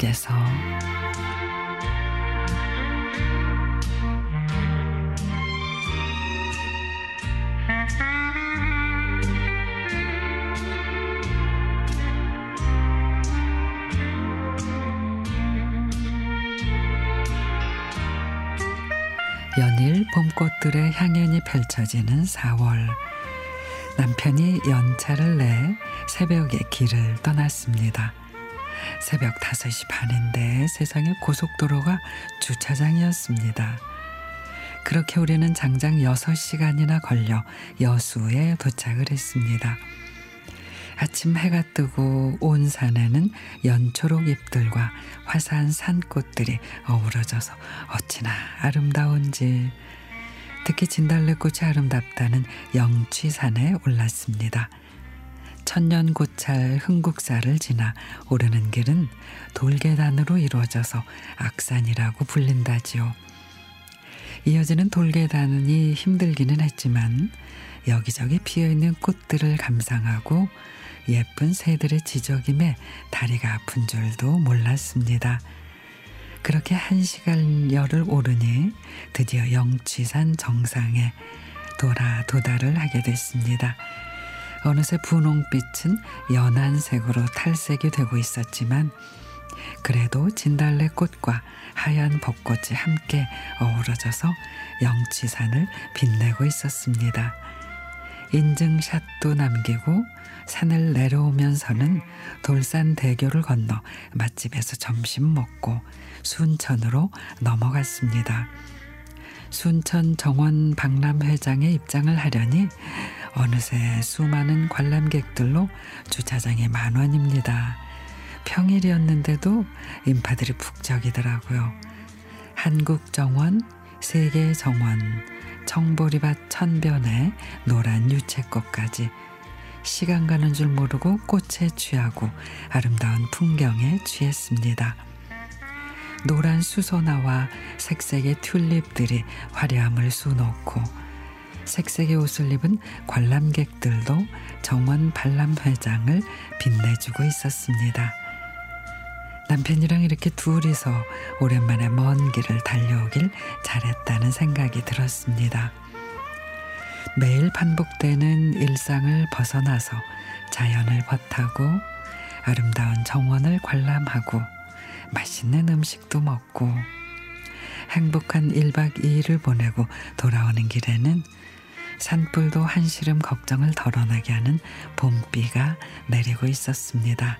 속에서 연일 봄꽃들의 향연이 펼쳐지는 4월 남편이 연차를 내 새벽에 길을 떠났습니다. 새벽 5시 반인데 세상에 고속도로가 주차장이었습니다. 그렇게 우리는 장장 6시간이나 걸려 여수에 도착을 했습니다. 아침 해가 뜨고 온 산에는 연초록 잎들과 화사한 산꽃들이 어우러져서 어찌나 아름다운지 특히 진달래꽃이 아름답다는 영취산에 올랐습니다. 천년고찰 흥국사를 지나 오르는 길은 돌계단으로 이루어져서 악산이라고 불린다지요. 이어지는 돌계단이 힘들기는 했지만 여기저기 피어있는 꽃들을 감상하고 예쁜 새들의 지저김에 다리가 아픈 줄도 몰랐습니다. 그렇게 한 시간 열을 오르니 드디어 영취산 정상에 돌아 도달을 하게 됐습니다. 어느새 분홍빛은 연한 색으로 탈색이 되고 있었지만 그래도 진달래 꽃과 하얀 벚꽃이 함께 어우러져서 영치산을 빛내고 있었습니다. 인증샷도 남기고 산을 내려오면서는 돌산 대교를 건너 맛집에서 점심 먹고 순천으로 넘어갔습니다. 순천 정원 박람회장에 입장을 하려니 어느새 수많은 관람객들로 주차장이 만원입니다. 평일이었는데도 인파들이 북적이더라고요. 한국정원, 세계정원, 청보리밭 천변에 노란 유채꽃까지 시간 가는 줄 모르고 꽃에 취하고 아름다운 풍경에 취했습니다. 노란 수소나와 색색의 튤립들이 화려함을 수놓고 색색의 옷을 입은 관람객들도 정원 관람회장을 빛내주고 있었습니다. 남편이랑 이렇게 둘이서 오랜만에 먼 길을 달려오길 잘했다는 생각이 들었습니다. 매일 반복되는 일상을 벗어나서 자연을 벗하고 아름다운 정원을 관람하고 맛있는 음식도 먹고 행복한 1박 2일을 보내고 돌아오는 길에는 산불도 한시름 걱정을 덜어나게 하는 봄비가 내리고 있었습니다.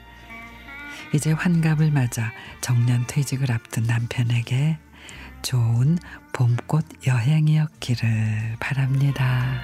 이제 환갑을 맞아 정년 퇴직을 앞둔 남편에게 좋은 봄꽃 여행이었기를 바랍니다.